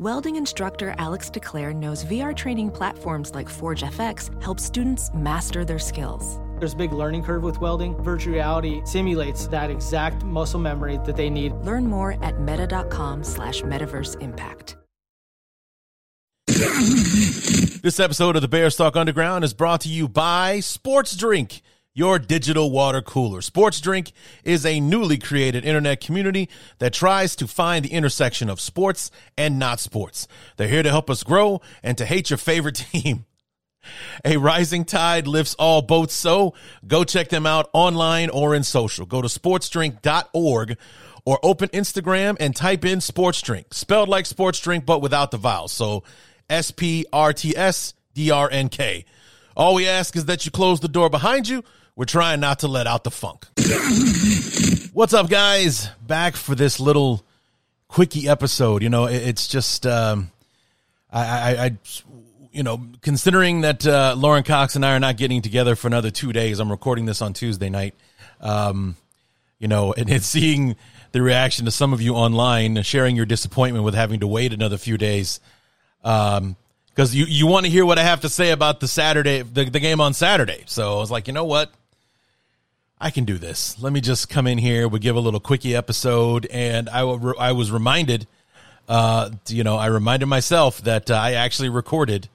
Welding instructor Alex DeClaire knows VR training platforms like Forge FX help students master their skills. There's a big learning curve with welding. Virtual reality simulates that exact muscle memory that they need. Learn more at meta.com slash metaverse impact. This episode of the Bears Talk Underground is brought to you by Sports Drink, your digital water cooler. Sports Drink is a newly created internet community that tries to find the intersection of sports and not sports. They're here to help us grow and to hate your favorite team. A rising tide lifts all boats, so go check them out online or in social. Go to sportsdrink.org or open Instagram and type in sports drink, spelled like sports drink, but without the vowels. So S P R T S D R N K. All we ask is that you close the door behind you. We're trying not to let out the funk. What's up, guys? Back for this little quickie episode. You know, it's just, um, I, I, I you know, considering that uh, Lauren Cox and I are not getting together for another two days, I'm recording this on Tuesday night. Um, you know, and, seeing the reaction to some of you online, sharing your disappointment with having to wait another few days, um, because you you want to hear what I have to say about the Saturday, the, the game on Saturday. So I was like, you know what, I can do this. Let me just come in here. We give a little quickie episode, and I I was reminded, uh, you know, I reminded myself that uh, I actually recorded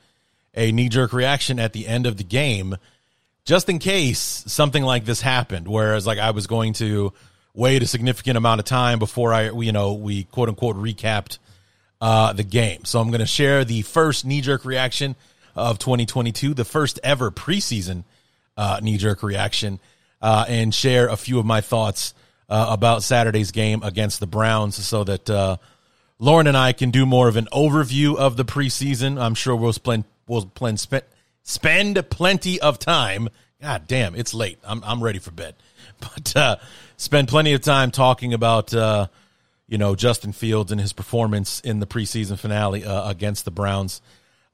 a knee jerk reaction at the end of the game, just in case something like this happened. Whereas, like, I was going to wait a significant amount of time before I, you know, we quote unquote recapped uh, the game. So I'm going to share the first knee jerk reaction of 2022, the first ever preseason uh, knee jerk reaction, uh, and share a few of my thoughts uh, about Saturday's game against the Browns so that uh, Lauren and I can do more of an overview of the preseason. I'm sure we'll spend we'll plan, spend spend plenty of time. God damn, it's late. I'm I'm ready for bed, but uh, spend plenty of time talking about uh, you know Justin Fields and his performance in the preseason finale uh, against the Browns.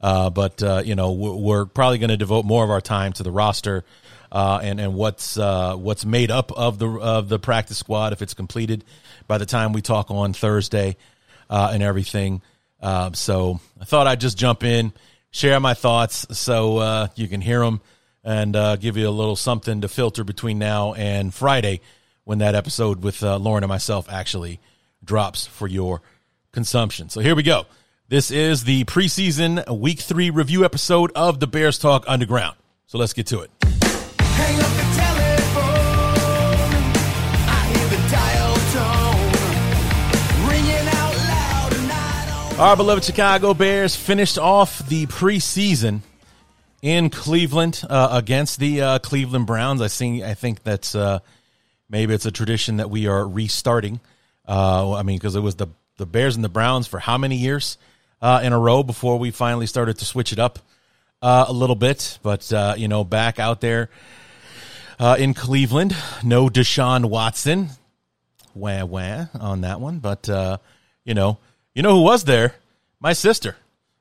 Uh, but uh, you know we're, probably going to devote more of our time to the roster uh, and and what's what's made up of the of the practice squad if it's completed by the time we talk on Thursday and everything. so I thought I'd just jump in share my thoughts so uh, you can hear them and uh, give you a little something to filter between now and Friday when that episode with uh, Lauren and myself actually drops for your consumption. So here we go. This is the preseason week three review episode of the Bears Talk Underground. So let's get to it. Our beloved Chicago Bears finished off the preseason in Cleveland uh, against the uh, Cleveland Browns. I think I think that's uh, maybe it's a tradition that we are restarting. Uh, I mean, because it was the the Bears and the Browns for how many years uh, in a row before we finally started to switch it up uh, a little bit. But you know, back out there in Cleveland, no Deshaun Watson, wah wah on that one. But you know you know who was there? My sister.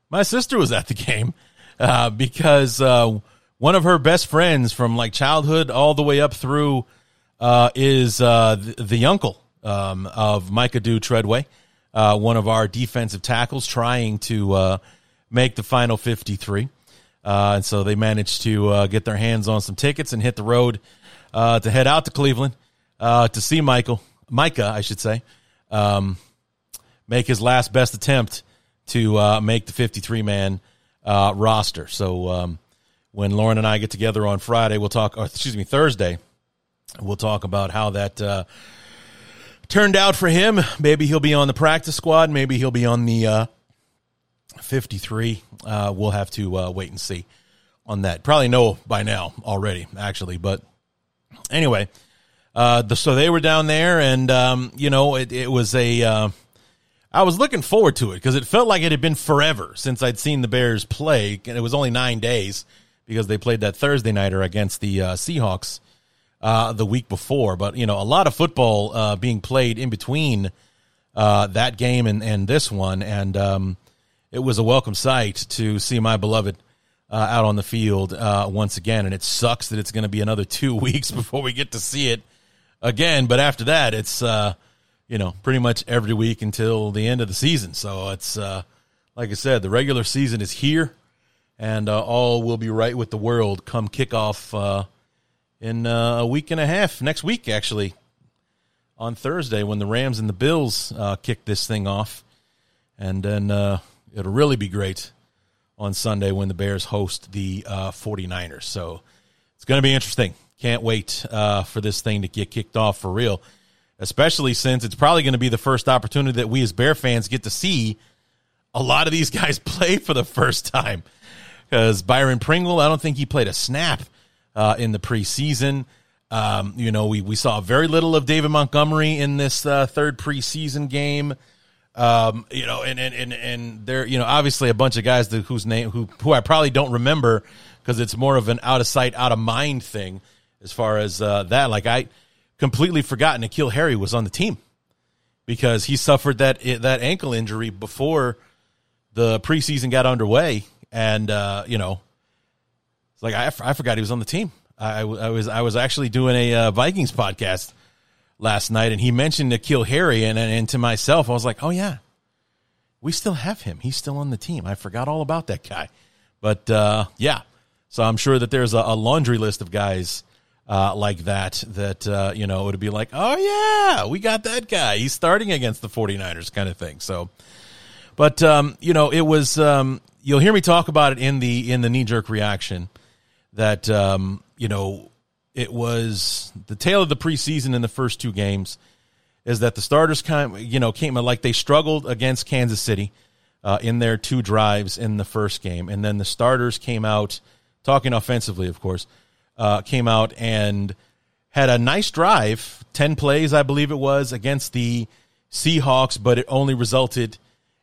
My sister was at the game uh, because uh, one of her best friends from like childhood all the way up through uh, is uh, the, the, uncle um, of Micah Dew Treadway, uh, one of our defensive tackles, trying to uh, make the final 53. and so they managed to get their hands on some tickets and hit the road to head out to Cleveland to see Michael, Micah, I should say. Um, make his last best attempt to uh, make the 53 man uh, roster. So um, when Lauren and I get together on Friday, we'll talk, excuse me, Thursday, we'll talk about how that uh, turned out for him. Maybe he'll be on the practice squad. Maybe he'll be on the uh, 53. Uh, we'll have to uh, wait and see on that. Probably know by now already, actually. But anyway, the, so they were down there, and um, you know, it, it was a I was looking forward to it because it felt like it had been forever since I'd seen the Bears play, and it was only nine days because they played that Thursday nighter against the uh, Seahawks uh, the week before. But you know, a lot of football uh, being played in between uh, that game and, and this one, and um, it was a welcome sight to see my beloved uh, out on the field uh, once again. And it sucks that it's going to be another two weeks before we get to see it again. But after that, it's you know, pretty much every week until the end of the season. So it's uh, like I said, the regular season is here, and uh, all will be right with the world come kickoff uh, in uh, a week and a half. Next week, actually, on Thursday, when the Rams and the Bills uh, kick this thing off. And then uh, it'll really be great on Sunday when the Bears host the uh, 49ers. So it's going to be interesting. Can't wait uh, for this thing to get kicked off for real, especially since it's probably going to be the first opportunity that we as Bear fans get to see a lot of these guys play for the first time. Because Byron Pringle, I don't think he played a snap uh, in the preseason. Um, you know, we, we saw very little of David Montgomery in this uh, third preseason game. Um, you know, and, and, and, and there, you know, obviously a bunch of guys that, whose name, who, who I probably don't remember because it's more of an out of sight, out of mind thing as far as uh, that. Like I completely forgot N'Keal Harry was on the team because he suffered that, that ankle injury before the preseason got underway. And, uh, you know, it's like, I, I forgot he was on the team. I, I was, I was actually doing a uh, Vikings podcast last night, and he mentioned N'Keal Harry, and, and to myself, I was like, oh yeah, we still have him. He's still on the team. I forgot all about that guy. But uh, yeah, so I'm sure that there's a, a laundry list of guys uh, like that that uh, you know would be like, oh yeah, we got that guy. He's starting against the 49ers, kind of thing. So, but um, you know, it was. Um, you'll hear me talk about it in the in the knee jerk reaction that um, you know it was the tale of the preseason in the first two games is that the starters kind of, you know came like they struggled against Kansas City uh, in their two drives in the first game, and then the starters came out talking offensively, of course, uh, came out and had a nice drive, ten plays, I believe it was, against the Seahawks, but it only resulted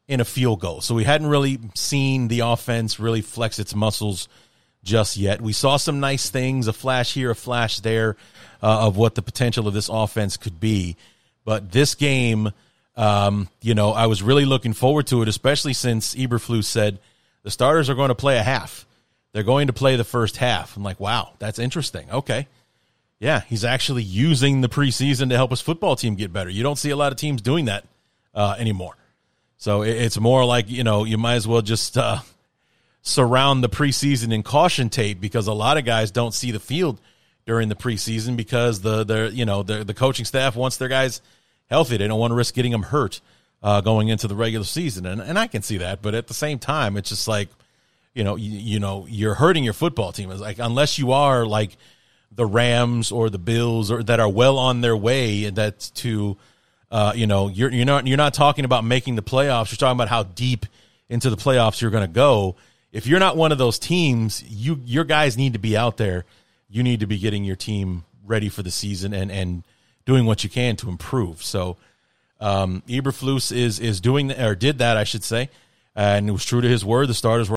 in a field goal. So we hadn't really seen the offense really flex its muscles just yet. We saw some nice things, a flash here, a flash there, uh, of what the potential of this offense could be. But this game, um, you know, I was really looking forward to it, especially since Eberflus said the starters are going to play a half. They're going to play the first half. I'm like, wow, that's interesting. Okay. Yeah, he's actually using the preseason to help his football team get better. You don't see a lot of teams doing that uh, anymore. So it's more like, you know, you might as well just uh, surround the preseason in caution tape because a lot of guys don't see the field during the preseason because the the you know the the coaching staff wants their guys healthy. They don't want to risk getting them hurt uh, going into the regular season, and and I can see that. But at the same time, it's just like you know you, you know you're hurting your football team. It's like unless you are like the Rams or the Bills or that are well on their way that to uh, you know you're you're not you're not talking about making the playoffs. You're talking about how deep into the playoffs you're going to go if you're not one of those teams, you your guys need to be out there. You need to be getting your team ready for the season and and doing what you can to improve. So um, Eberflus is is doing or did that, I should say, and was true to his word. The starters were.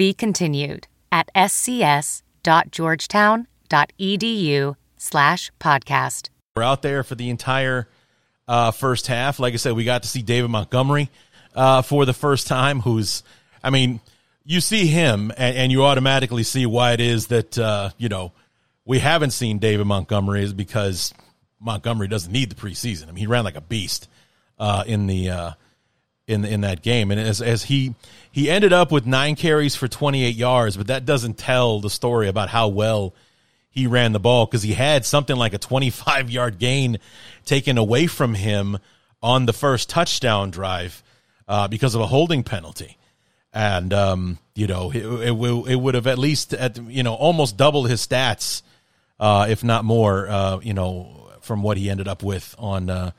be continued at scs.georgetown.edu slash podcast. We're out there for the entire uh, first half. Like I said, we got to see David Montgomery uh, for the first time, who's, I mean, you see him and, and you automatically see why it is that, uh, you know, we haven't seen David Montgomery is because Montgomery doesn't need the preseason. I mean, he ran like a beast uh, in the uh, in in that game. And as as he he ended up with nine carries for 28 yards, but that doesn't tell the story about how well he ran the ball because he had something like a 25 yard gain taken away from him on the first touchdown drive uh, because of a holding penalty. And, um, you know, it, it, it, would have at least, at, you know, almost doubled his stats, uh, if not more, uh, you know, from what he ended up with on, uh,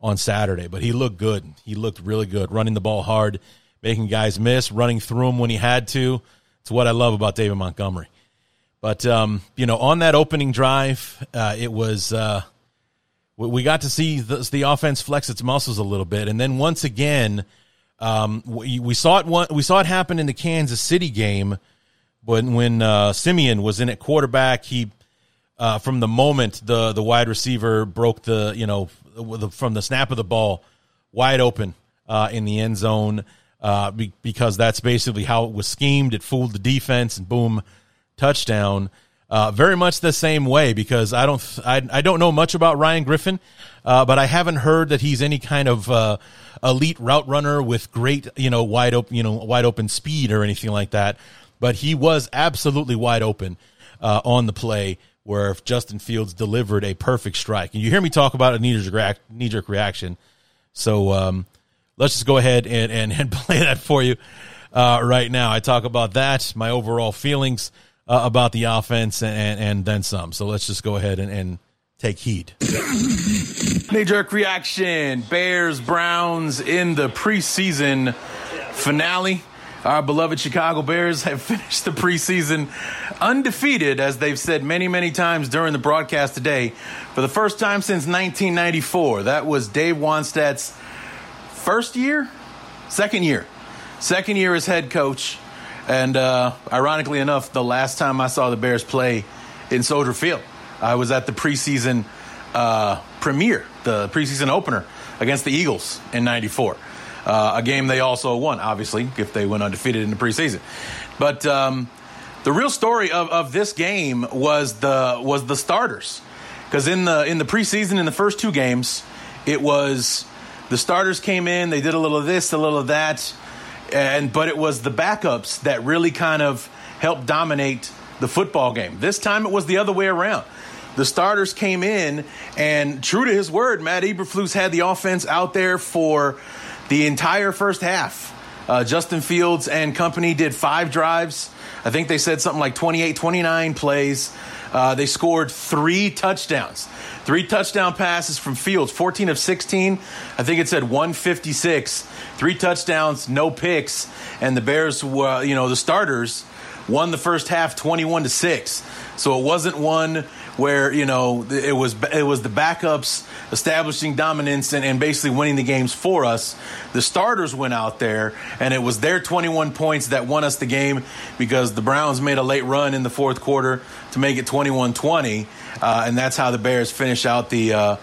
on Saturday. But he looked good. He looked really good, running the ball hard, making guys miss, running through him when he had to. It's what I love about David Montgomery. But um, you know, on that opening drive, uh, it was uh, we got to see the, the, offense flex its muscles a little bit, and then once again, um, we, we, saw it one, we saw it happen in the Kansas City game when when uh, Siemian was in at quarterback. He uh, from the moment the the wide receiver broke the you know the, from the snap of the ball wide open uh, in the end zone uh, be, because that's basically how it was schemed. It fooled the defense, and boom touchdown. Uh, very much the same way because I don't I, I don't know much about Ryan Griffin, uh, but I haven't heard that he's any kind of uh, elite route runner with great you know wide open you know wide open speed or anything like that. But he was absolutely wide open on the play where if Justin Fields delivered a perfect strike. And you hear me talk about a knee jerk knee jerk reaction, so um, let's just go ahead and, and, and play that for you uh, right now. I talk about that, my overall feelings uh, about the offense and, and then some. So let's just go ahead and, and take heed. Knee jerk reaction Bears, Browns in the preseason finale. Our beloved Chicago Bears have finished the preseason undefeated, as they've said many, many times during the broadcast today, for the first time since 1994. That was Dave Wannstedt's first year, second year, second year as head coach. And uh, ironically enough, the last time I saw the Bears play in Soldier Field, I was at the preseason uh, premiere, the preseason opener against the Eagles in '94. Uh, a game they also won, obviously, if they went undefeated in the preseason. But um, the real story of, of this game was the was the starters, because in the in the preseason in the first two games, it was the starters came in, they did a little of this, a little of that and but it was the backups that really kind of helped dominate the football game. This time it was the other way around. The starters came in, and true to his word, Matt Eberflus had the offense out there for the entire first half. Uh, Justin Fields and company did five drives. I think they said something like 28, 29 plays. Uh, they scored three touchdowns. Three touchdown passes from Fields, 14 of 16. I think it said 156. Three touchdowns, no picks. And the Bears, were, you know, the starters won the first half 21 to 6. So it wasn't one where you know it was it was the backups establishing dominance and, and, basically winning the games for us. The starters went out there and it was their 21 points that won us the game because the Browns made a late run in the fourth quarter to make it 21-20, uh, and that's how the Bears finish out the uh,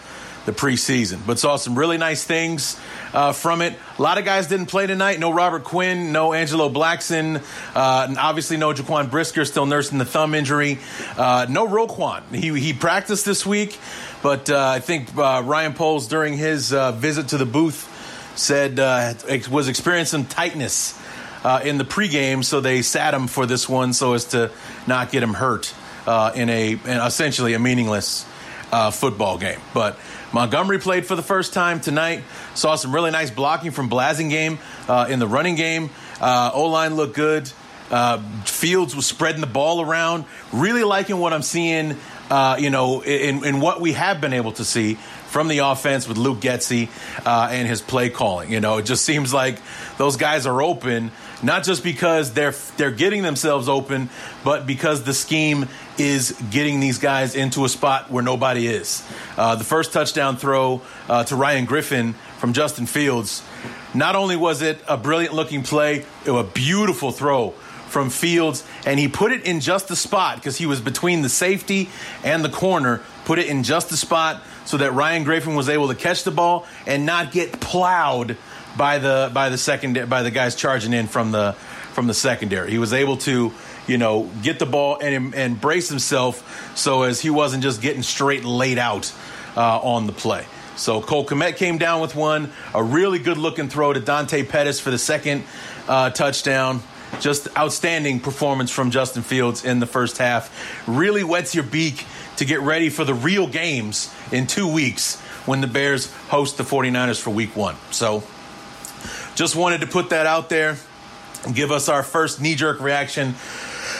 the preseason. But saw some really nice things uh, from it. A lot of guys didn't play tonight. No Robert Quinn, no Angelo Blackson, uh, and obviously no Jaquan Brisker still nursing the thumb injury. Uh, no Roquan. He he practiced this week, but uh, I think uh, Ryan Poles during his uh, visit to the booth said was experiencing tightness. in the pregame, so they sat him for this one so as to not get him hurt in a in essentially a meaningless football game. But Montgomery played for the first time tonight. Saw some really nice blocking from Blasingame uh, in the running game. Uh, o line looked good. Uh, Fields was spreading the ball around. Really liking what I'm seeing. Uh, you know, in, in what we have been able to see from the offense with Luke Getsy uh, and his play calling. You know, it just seems like those guys are open, not just because they're they're getting themselves open, but because the scheme is getting these guys into a spot where nobody is. Uh, the first touchdown throw uh, to Ryan Griffin from Justin Fields. Not only was it a brilliant looking play, it was a beautiful throw from Fields, and he put it in just the spot because he was between the safety and the corner, put it in just the spot so that Ryan Griffin was able to catch the ball and not get plowed by the by the second by the guys charging in from the from the secondary. He was able to you know, get the ball and, and brace himself so as he wasn't just getting straight laid out uh, on the play. So Cole Kmet came down with one, a really good looking throw to Dante Pettis for the second uh, touchdown. Just outstanding performance from Justin Fields in the first half. Really wets your beak to get ready for the real games in two weeks when the Bears host the 49ers for week one. So just wanted to put that out there and give us our first knee jerk reaction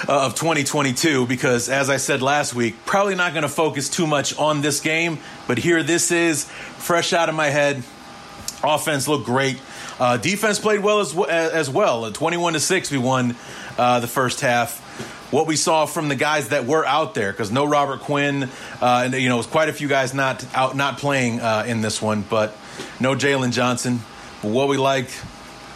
uh, of 2022 because, as I said last week, probably not going to focus too much on this game, but here this is fresh out of my head. Offense looked great. Uh, defense played well as, as well. 21 to 6, we won uh, the first half. What we saw from the guys that were out there, because no Robert Quinn, uh, and you know, it was quite a few guys not out, not playing uh, in this one, but no Jaylon Johnson. What we liked,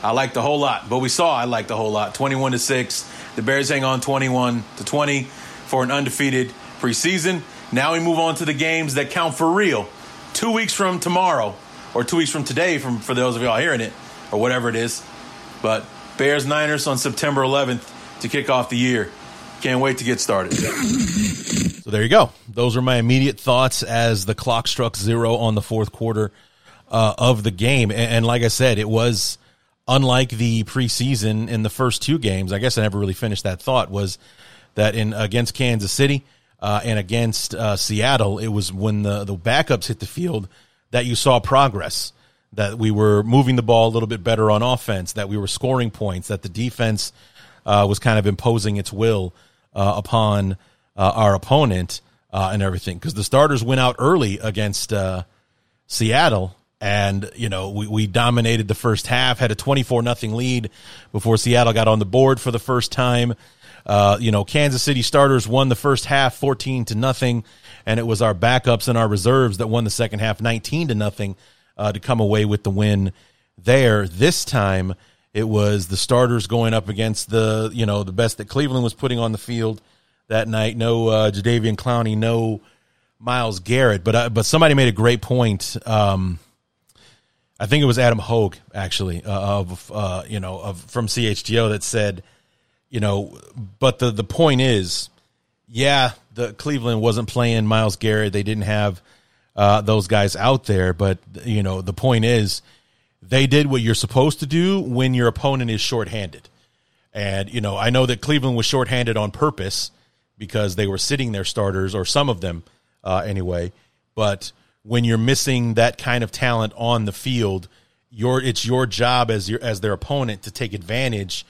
I liked a whole lot. But we saw, I liked a whole lot. 21 to 6. The Bears hang on 21 to 20 for an undefeated preseason. Now we move on to the games that count for real. Two weeks from tomorrow, or two weeks from today, from for those of y'all hearing it, or whatever it is. But Bears Niners on September 11th to kick off the year. Can't wait to get started. So there you go. Those are my immediate thoughts as the clock struck zero on the fourth quarter uh, of the game. And, and, like I said, it was unlike the preseason in the first two games. I guess I never really finished that thought. Was that in against Kansas City uh, and against uh, Seattle? It was when the the backups hit the field that you saw progress. That we were moving the ball a little bit better on offense. That we were scoring points. That the defense uh, was kind of imposing its will uh, upon uh, our opponent and everything. Because the starters went out early against Seattle and you know we, we dominated the first half had a 24 nothing lead before seattle got on the board for the first time. Uh, you know kansas city starters won the first half 14 to nothing and it was our backups and our reserves that won the second half 19 to nothing uh, to come away with the win there. This time it was the starters going up against the you know the best that cleveland was putting on the field that night. No uh, Jadeveon Clowney no Myles Garrett. But uh, but somebody made a great point um, I think it was Adam Hoge actually uh, of uh, you know of from CHGO that said, you know, but the the point is, yeah, the Cleveland wasn't playing Myles Garrett. They didn't have uh, those guys out there, but you know, the point is, they did what you're supposed to do when your opponent is shorthanded. And you know, I know that Cleveland was shorthanded on purpose because they were sitting their starters or some of them uh, anyway, but when you're missing that kind of talent on the field, your it's your job as your as their opponent to take advantage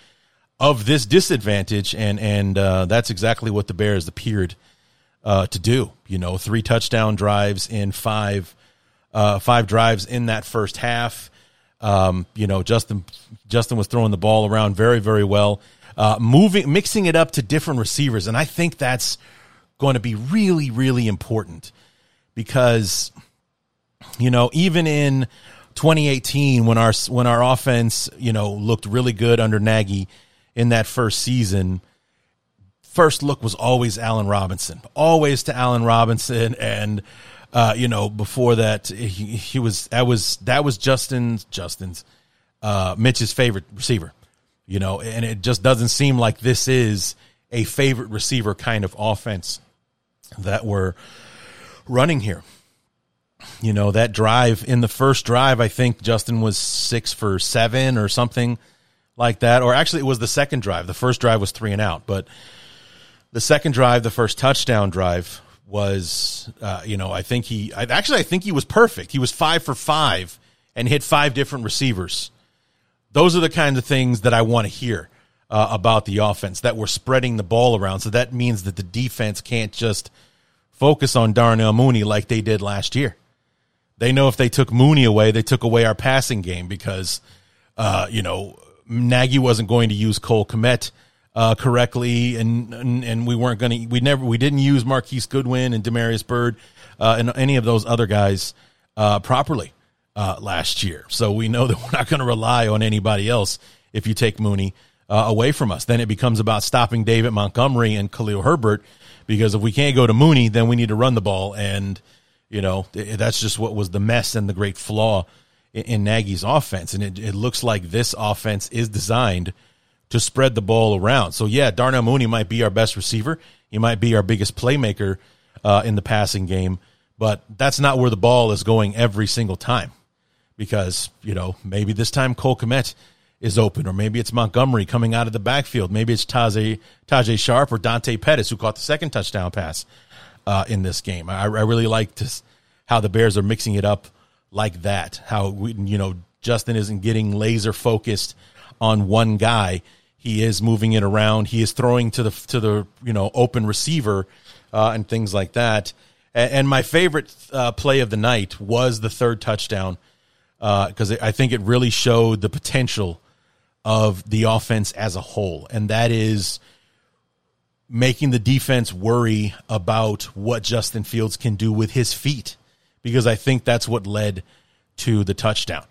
of this disadvantage, and and uh, that's exactly what the Bears appeared uh, to do. You know, three touchdown drives in five uh, five drives in that first half. Um, you know, Justin Justin was throwing the ball around very very well, uh, moving mixing it up to different receivers, and I think that's going to be really really important because you know even in 2018 when our when our offense you know looked really good under Nagy in that first season first look was always Allen Robinson always to Allen Robinson. And uh, you know before that he, he was that was that was Justin's Justin's uh, Mitch's favorite receiver you know and it just doesn't seem like this is a favorite receiver kind of offense that we're running here. You know that drive in the first drive i think justin was six for seven or something like that. Or actually it was the second drive. The first drive was three and out but the second drive the first touchdown drive was uh, you know i think he I, actually i think he was perfect. He was five for five and hit five different receivers. Those are the kinds of things that i want to hear uh, about the offense that we're spreading the ball around. So that means that the defense can't just focus on darnell mooney like they did last year they know if they took Mooney away, they took away our passing game because, uh, you know, Nagy wasn't going to use Cole Kmet uh, correctly, and, and, and we weren't going to. We never we didn't use Marquise Goodwin and Damiere Byrd uh, and any of those other guys uh, properly uh, last year. So we know that we're not going to rely on anybody else if you take Mooney uh, away from us. Then it becomes about stopping David Montgomery and Khalil Herbert because if we can't go to Mooney, then we need to run the ball and you know, that's just what was the mess and the great flaw in, in Nagy's offense. And it, it looks like this offense is designed to spread the ball around. So, yeah, Darnell Mooney might be our best receiver. He might be our biggest playmaker uh, in the passing game, but that's not where the ball is going every single time. Because, you know, maybe this time Cole Kmet is open, or maybe it's Montgomery coming out of the backfield. Maybe it's Tajae, Tajae Sharpe or Dante Pettis who caught the second touchdown pass uh, in this game. I, I really like to how the Bears are mixing it up like that. How we, you know Justin isn't getting laser focused on one guy. He is moving it around. He is throwing to the to the you know open receiver uh, and things like that. And, and my favorite uh, play of the night was the third touchdown because uh, I think it really showed the potential of the offense as a whole, and that is making the defense worry about what Justin Fields can do with his feet, because I think that's what led to the touchdown.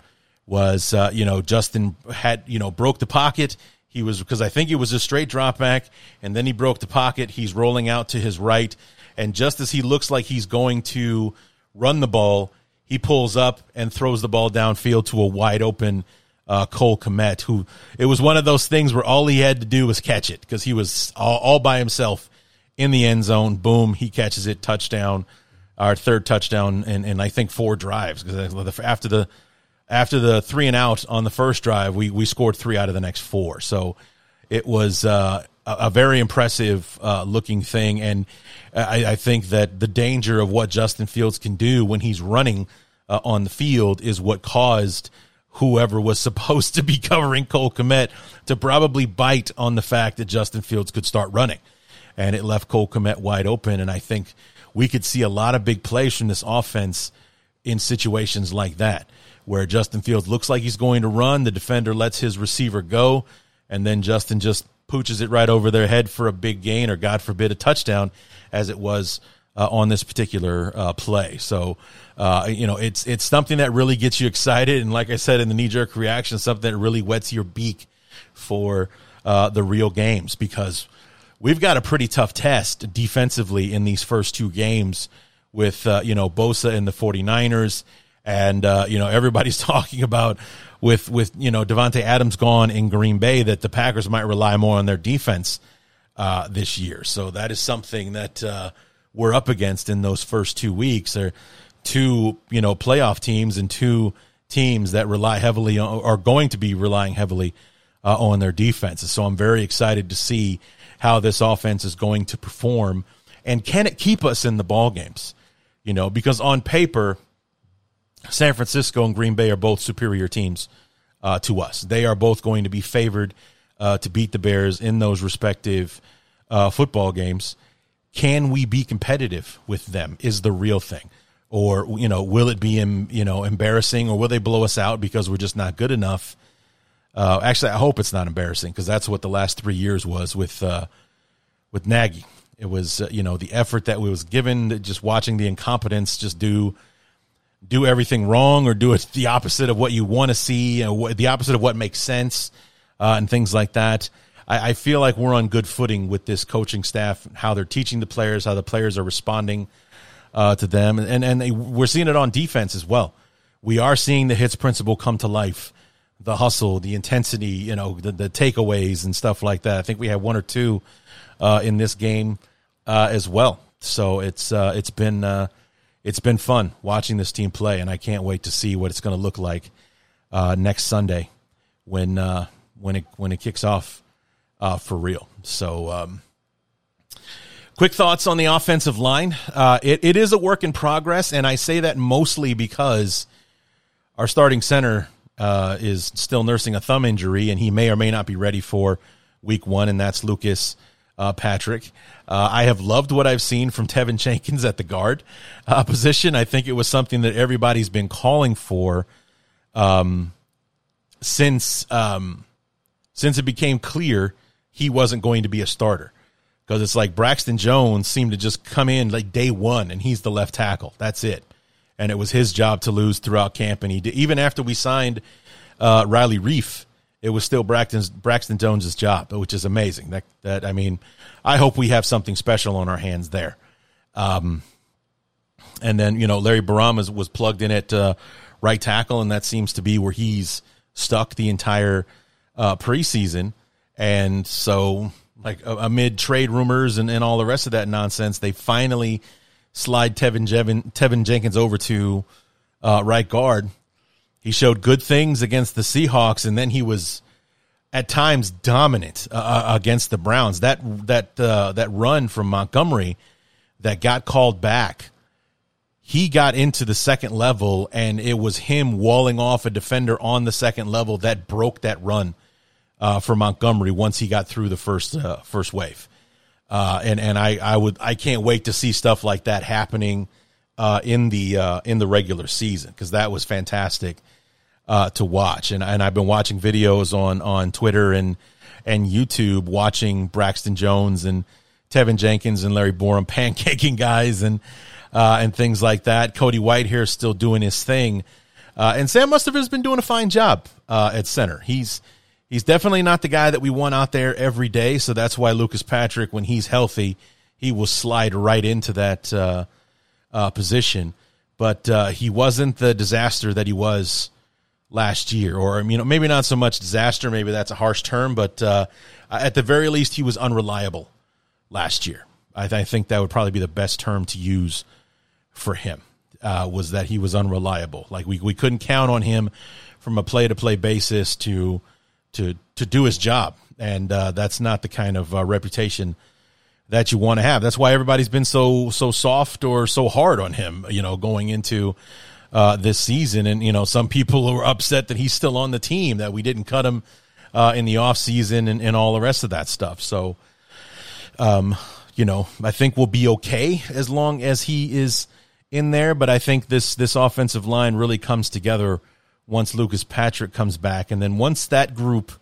Was uh, you know Justin had you know broke the pocket. He was because I think it was a straight drop back, and then he broke the pocket. He's rolling out to his right, and just as he looks like he's going to run the ball, he pulls up and throws the ball downfield to a wide open uh, Cole Kmet, who it was one of those things where all he had to do was catch it because he was all, all, by himself in the end zone. Boom, he catches it, touchdown, our third touchdown, and, and I think four drives because after the after the three and out on the first drive, we we scored three out of the next four. So it was uh, a, a, very impressive uh, looking thing, and I, I, think that the danger of what Justin Fields can do when he's running uh, on the field is what caused whoever was supposed to be covering Cole Kmet to probably bite on the fact that Justin Fields could start running. And it left Cole Kmet wide open. And I think we could see a lot of big plays from this offense in situations like that, where Justin Fields looks like he's going to run, the defender lets his receiver go, and then Justin just pooches it right over their head for a big gain or, God forbid, a touchdown, as it was uh, on this particular uh, play. So, uh, you know, it's it's something that really gets you excited, and like I said in the knee jerk reaction, something that really wets your beak for uh, the real games because we've got a pretty tough test defensively in these first two games with uh, you know Bosa and the 49ers and uh, you know everybody's talking about with with you know Davante Adams gone in Green Bay that the Packers might rely more on their defense uh, this year. So that is something that uh, we're up against in those first two weeks are two, you know, playoff teams and two teams that rely heavily on, are going to be relying heavily uh, on their defenses. So I'm very excited to see how this offense is going to perform and can it keep us in the ball games? You know, because on paper, San Francisco and Green Bay are both superior teams uh, to us. They are both going to be favored uh, to beat the Bears in those respective uh, football games can we be competitive with them is the real thing. Or you know will it be you know embarrassing or will they blow us out because we're just not good enough? Uh, actually i hope it's not embarrassing because that's what the last three years was with uh, with nagy. It was uh, you know the effort that we was given just watching the incompetence just do do everything wrong or do it the opposite of what you want to see and the opposite of what makes sense uh, and things like that I, I feel like we're on good footing with this coaching staff, how they're teaching the players, how the players are responding uh, to them, and and they, we're seeing it on defense as well. We are seeing the hits principle come to life, the hustle, the intensity, you know, the, the takeaways and stuff like that. I think we had one or two uh, in this game uh, as well. So it's uh, it's been uh, it's been fun watching this team play, and I can't wait to see what it's going to look like uh, next Sunday when when it when it kicks off uh, for real. So, um, quick thoughts on the offensive line. Uh, it, it is a work in progress, and I say that mostly because our starting center uh, is still nursing a thumb injury, and he may or may not be ready for week one, and that's Lucas. Uh, Patrick. Uh, I have loved what I've seen from Teven Jenkins at the guard uh, position. I think it was something that everybody's been calling for um, since um, since it became clear he wasn't going to be a starter because it's like Braxton Jones seemed to just come in like day one and he's the left tackle. That's it. And it was his job to lose throughout camp. And he did, even after we signed uh, Riley Reiff, it was still Braxton's, Braxton Jones's job, which is amazing. That, that, I mean, I hope we have something special on our hands there. Um, and then, you know, Larry Borom was, was plugged in at uh, right tackle, and that seems to be where he's stuck the entire uh, preseason. And so, like amid trade rumors and, and all the rest of that nonsense, they finally slide Tevin, Jevin, Teven Jenkins over to uh, right guard. He showed good things against the Seahawks, and then he was at times dominant uh, uh against the Browns. That that uh, that run from Montgomery that got called back, he got into the second level and it was him walling off a defender on the second level that broke that run uh, for Montgomery once he got through the first uh, first wave. Uh, and and I, I would I can't wait to see stuff like that happening uh, in the uh, in the regular season because that was fantastic uh, to watch. And and I've been watching videos on on Twitter and and YouTube watching Braxton Jones and Teven Jenkins and Larry Borom pancaking guys and and things like that. Cody White is still doing his thing, and Sam Mustipher has been doing a fine job at center. He's he's definitely not the guy that we want out there every day. So that's why Lucas Patrick, when he's healthy, he will slide right into that uh, uh, position. But uh, he wasn't the disaster that he was last year, or you know, maybe not so much disaster. Maybe that's a harsh term, but uh, at the very least, he was unreliable last year. I, th- I, think that would probably be the best term to use for him. Uh, was that he was unreliable? Like we we couldn't count on him from a play to play basis to to to do his job, and uh, that's not the kind of uh, reputation that you want to have. That's why everybody's been so so soft or so hard on him. You know, going into uh, this season. And, you know, some people are upset that he's still on the team, that we didn't cut him uh, in the offseason and, and all the rest of that stuff. So, um, you know, I think we'll be okay as long as he is in there. But I think this this offensive line really comes together once Lucas Patrick comes back, and then once that group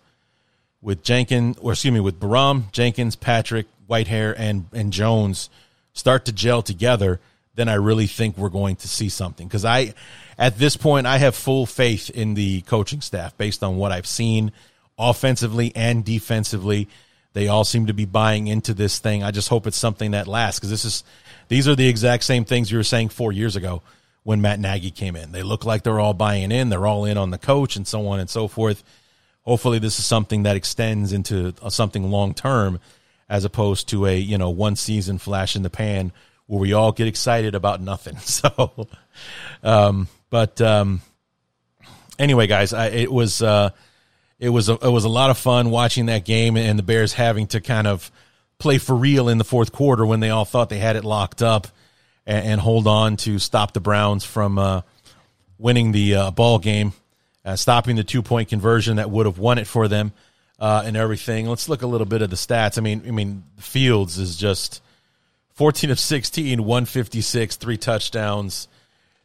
with Jenkins, or excuse me, with Borom, Jenkins, Patrick, Whitehair, and and Jones start to gel together then I really think we're going to see something. Because I, at this point, I have full faith in the coaching staff based on what I've seen offensively and defensively. They all seem to be buying into this thing. I just hope it's something that lasts because this is these are the exact same things you were saying four years ago when Matt Nagy came in. They look like they're all buying in. They're all in on the coach and so on and so forth. Hopefully, this is something that extends into something long term, as opposed to a you know one season flash in the pan where we all get excited about nothing. So, um, but um, anyway, guys, I, it was uh, it was a, it was a lot of fun watching that game and the Bears having to kind of play for real in the fourth quarter when they all thought they had it locked up and, and hold on to stop the Browns from uh, winning the uh, ball game, uh, stopping the two point conversion that would have won it for them. Uh, and everything. Let's look a little bit of the stats. I mean, I mean, Fields is just 14 of 16, 156, three touchdowns,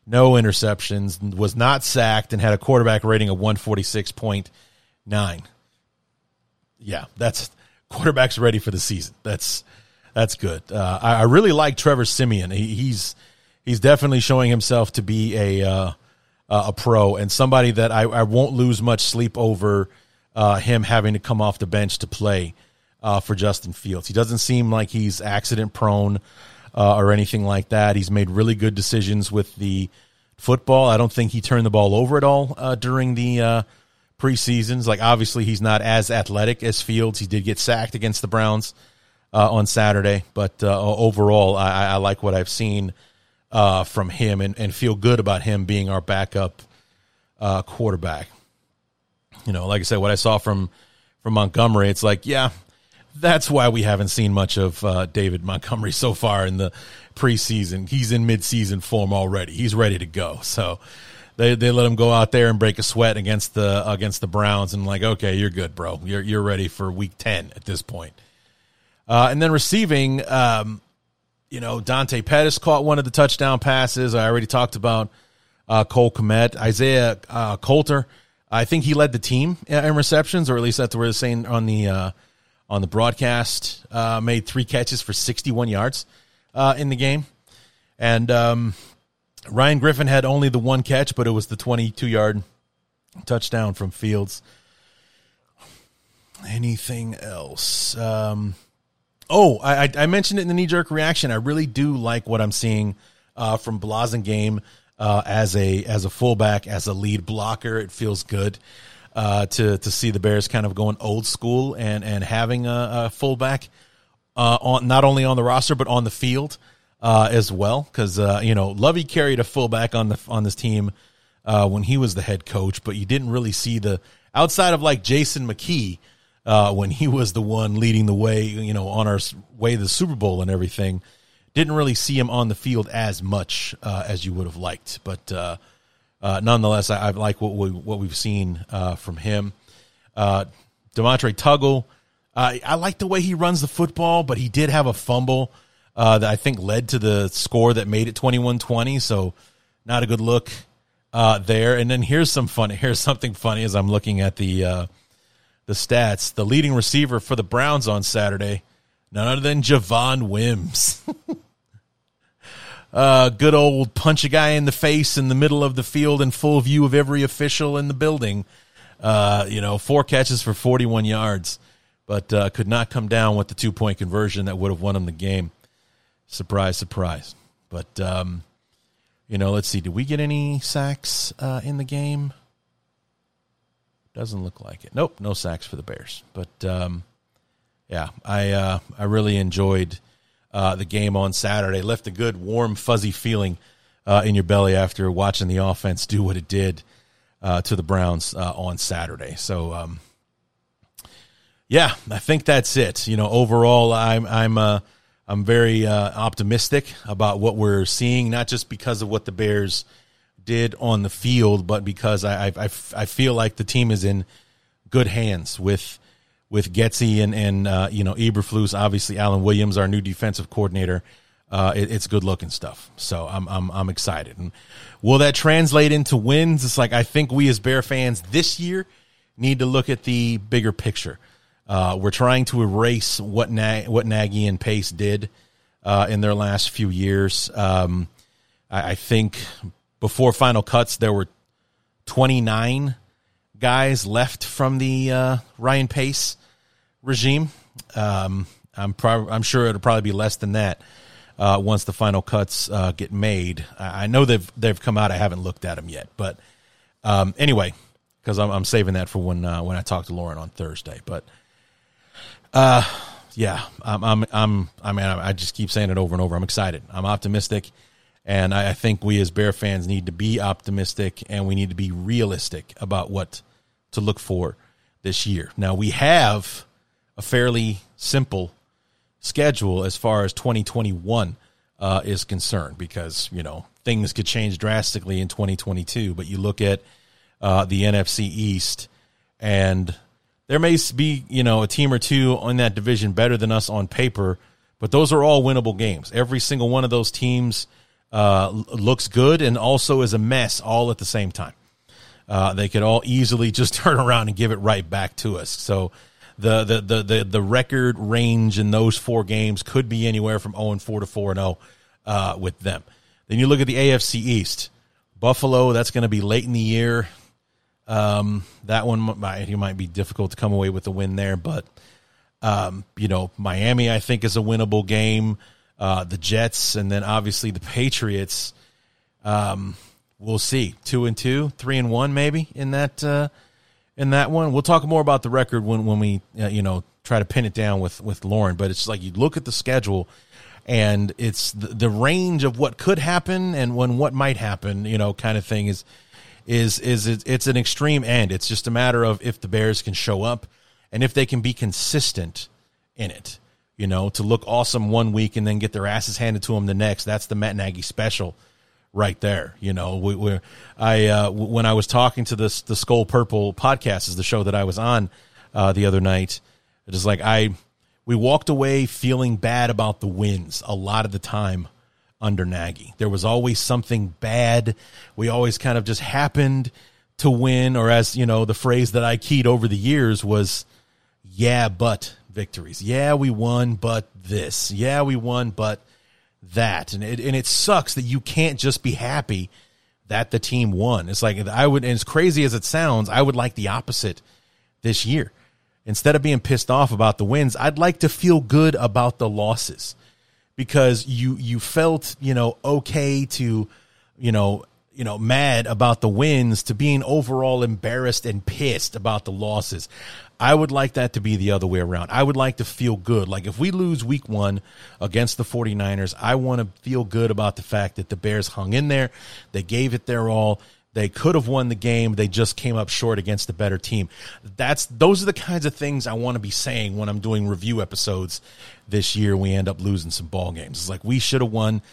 no interceptions, was not sacked, and had a quarterback rating of 146.9. Yeah, that's quarterback's ready for the season. That's that's good. Uh, I, I, really like Trevor Siemian. He, he's he's definitely showing himself to be a uh, a pro and somebody that I, I won't lose much sleep over uh, him having to come off the bench to play uh, for Justin Fields. He doesn't seem like he's accident prone uh, or anything like that. He's made really good decisions with the football. I don't think he turned the ball over at all uh, during the preseasons. Like obviously he's not as athletic as Fields. He did get sacked against the Browns uh, on Saturday, but uh, overall I, I, like what I've seen uh, from him and, and, feel good about him being our backup quarterback. You know, like I said, what I saw from from Montgomery, it's like, yeah, that's why we haven't seen much of uh, David Montgomery so far in the preseason. He's in midseason form already. He's ready to go. So they they let him go out there and break a sweat against the against the Browns and like, okay, you're good, bro. You're you're ready for week ten at this point. Uh, and then receiving, um, you know, Dante Pettis caught one of the touchdown passes. I already talked about uh, Cole Kmet, Isaiah uh, Coulter. I think he led the team in receptions, or at least that's what they're saying on the uh, on the broadcast. Uh, made three catches for 61 yards uh, in the game. And um, Ryan Griffin had only the one catch, but it was the 22 yard touchdown from Fields. Anything else? Um, oh, I, I, mentioned it in the knee jerk reaction. I really do like what I'm seeing uh, from Blasingame uh, as a as a fullback, as a lead blocker. It feels good uh, to to see the Bears kind of going old school and and having a, a fullback uh, on not only on the roster but on the field uh, as well. Because uh, you know Lovie carried a fullback on the on this team when he was the head coach, but you didn't really see the outside of like Jason McKie. Uh, when he was the one leading the way, you know, on our way to the Super Bowl and everything, didn't really see him on the field as much uh, as you would have liked. But uh, uh, nonetheless, I, I, like what we, what we've seen uh, from him. Uh, Demontre Tuggle, I like the way he runs the football, but he did have a fumble uh, that I think led to the score that made it 21-20. So not a good look there. And then here's some funny. Here's something funny as I'm looking at the the stats. The leading receiver for the Browns on Saturday none other than Javon Wims. uh, good old punch a guy in the face in the middle of the field in full view of every official in the building. Uh, you know, four catches for 41 yards, but uh, could not come down with the two point conversion that would have won him the game. Surprise, surprise. But, um, you know, let's see. Did we get any sacks uh, in the game? Doesn't look like it. Nope, no sacks for the Bears. But, um, yeah, I uh, I really enjoyed uh, the game on Saturday. Left a good, warm, fuzzy feeling uh, in your belly after watching the offense do what it did uh, to the Browns uh, on Saturday. So, um, yeah, I think that's it. You know, overall, I'm I'm uh, I'm very optimistic about what we're seeing, not just because of what the Bears did on the field, but because I I, I feel like the team is in good hands with with Getsy and and uh, you know Eberflus, obviously Alan Williams, our new defensive coordinator. Uh, it, it's good looking stuff. So I'm I'm I'm excited. And will that translate into wins? It's like I think we as Bear fans this year need to look at the bigger picture. Uh, we're trying to erase what Na- what Nagy and Pace did uh, in their last few years. Um, I, I think before final cuts there were 29 guys left from the uh, Ryan Pace regime. Um, I'm I'm sure it'll probably be less than that uh, once the final cuts uh, get made. I-, I know they've they've come out. I haven't looked at them yet, but um, anyway, because I'm, I'm saving that for when uh, when I talk to Lauren on Thursday. But uh, yeah, I'm I'm I'm I mean I just keep saying it over and over. I'm excited. I'm optimistic. And I, I think we as Bear fans need to be optimistic and we need to be realistic about what to look for this year. Now we have a fairly simple schedule as far as 2021 uh, is concerned because, you know, things could change drastically in 2022. But you look at uh, the NFC East and there may be, you know, a team or two on that division better than us on paper, but those are all winnable games. Every single one of those teams uh, looks good and also is a mess all at the same time. Uh, they could all easily just turn around and give it right back to us. So the the the the, the record range in those four games could be anywhere from 0 and 4 to 4 and 0 uh, with them. Then you look at the AFC East. Buffalo, that's going to be late in the year. Um, that one might, you might be difficult to come away with a win there, but um, you know, Miami, I think is a winnable game. Uh, the Jets, and then obviously the Patriots. Um, we'll see. Two and two, three and one, maybe in that uh, in that one. We'll talk more about the record when when we uh, you know try to pin it down with with Lauren. But it's like you look at the schedule, and it's the, the range of what could happen and when what might happen. You know, kind of thing is is is it's an extreme end. It's just a matter of if the Bears can show up and if they can be consistent in it. You know, to look awesome one week and then get their asses handed to them the next. That's the Matt Nagy special right there. You know, we, we I uh, when I was talking to this the Skull Purple podcast is the show that I was on uh, the other night. It is like I we walked away feeling bad about the wins a lot of the time under Nagy. There was always something bad. We always kind of just happened to win, or as you know, the phrase that I keyed over the years was, "Yeah, but." Victories. Yeah, we won, but this. Yeah, we won, but that. And it, and it sucks that you can't just be happy that the team won. It's like I would, and as crazy as it sounds, I would like the opposite this year. Instead of being pissed off about the wins, I'd like to feel good about the losses because you you felt you know okay to you know you know mad about the wins to being overall embarrassed and pissed about the losses. I would like that to be the other way around. I would like to feel good. Like if we lose week one against the 49ers, I want to feel good about the fact that the Bears hung in there. They gave it their all. They could have won the game. They just came up short against the better team. That's those are the kinds of things I want to be saying when I'm doing review episodes this year. We end up losing some ball games. It's like we should have won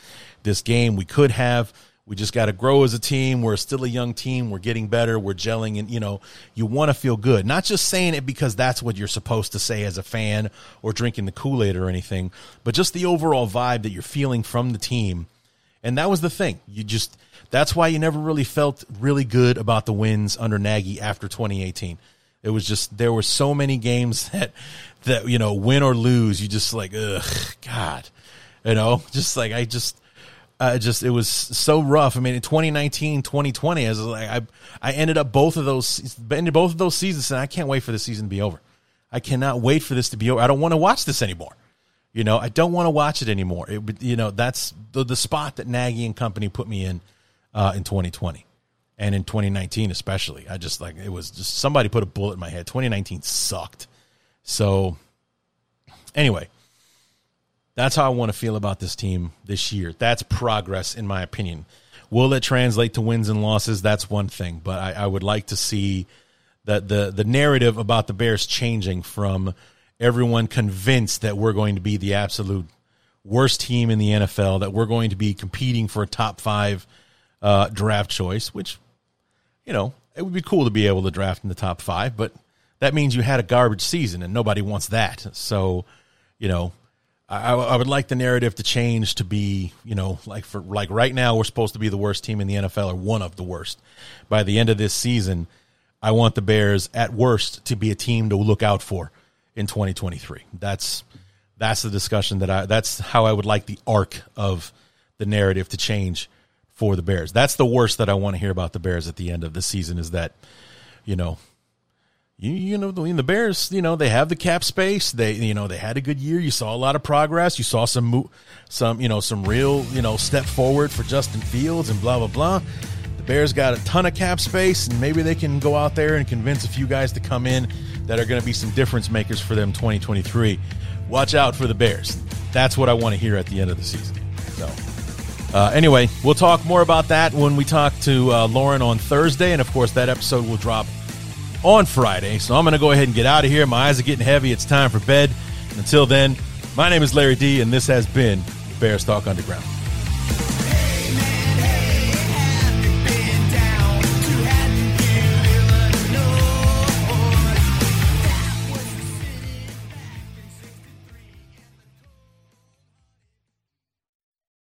this game. We could have. We just got to grow as a team. We're still a young team. We're getting better. We're gelling, and you know, you want to feel good. Not just saying it because that's what you're supposed to say as a fan or drinking the Kool Aid or anything, but just the overall vibe that you're feeling from the team. And that was the thing. You just that's why you never really felt really good about the wins under Nagy after 2018. It was just there were so many games that that you know win or lose, you just like ugh, God, you know, just like I just uh, just it was so rough. I mean, in 2019, 2020, as like I I ended up both of those ended both of those seasons, and I can't wait for the season to be over. I cannot wait for this to be over. I don't want to watch this anymore. You know, I don't want to watch it anymore. It, you know, that's the, the spot that Nagy and company put me in uh, in 2020 and in 2019 especially. I just like it was just somebody put a bullet in my head. 2019 sucked. So anyway, that's how I want to feel about this team this year. That's progress, in my opinion. Will it translate to wins and losses? That's one thing, but I, I would like to see that the the narrative about the Bears changing from everyone convinced that we're going to be the absolute worst team in the NFL, that we're going to be competing for a top five uh, draft choice, which you know it would be cool to be able to draft in the top five, but that means you had a garbage season, and nobody wants that. So, you know, I, I, would like the narrative to change to be, you know, like for like right now we're supposed to be the worst team in the NFL or one of the worst. By the end of this season, I want the Bears at worst to be a team to look out for in 2023. That's that's the discussion that I that's how I would like the arc of the narrative to change for the Bears. That's the worst that I want to hear about the Bears at the end of the season is that, you know, you, you know the, the Bears you know they have the cap space. They you know they had a good year. You saw a lot of progress. You saw some some you know some real you know step forward for Justin Fields and blah blah blah. The Bears got a ton of cap space and maybe they can go out there and convince a few guys to come in that are going to be some difference makers for them 2023 watch out for the Bears. That's what I want to hear at the end of the season. So uh, anyway, we'll talk more about that when we talk to uh, Lauren on Thursday. And of course, that episode will drop on Friday. So I'm going to go ahead and get out of here. My eyes are getting heavy. It's time for bed. Until then, my name is Larry D, and this has been Bears Talk Underground.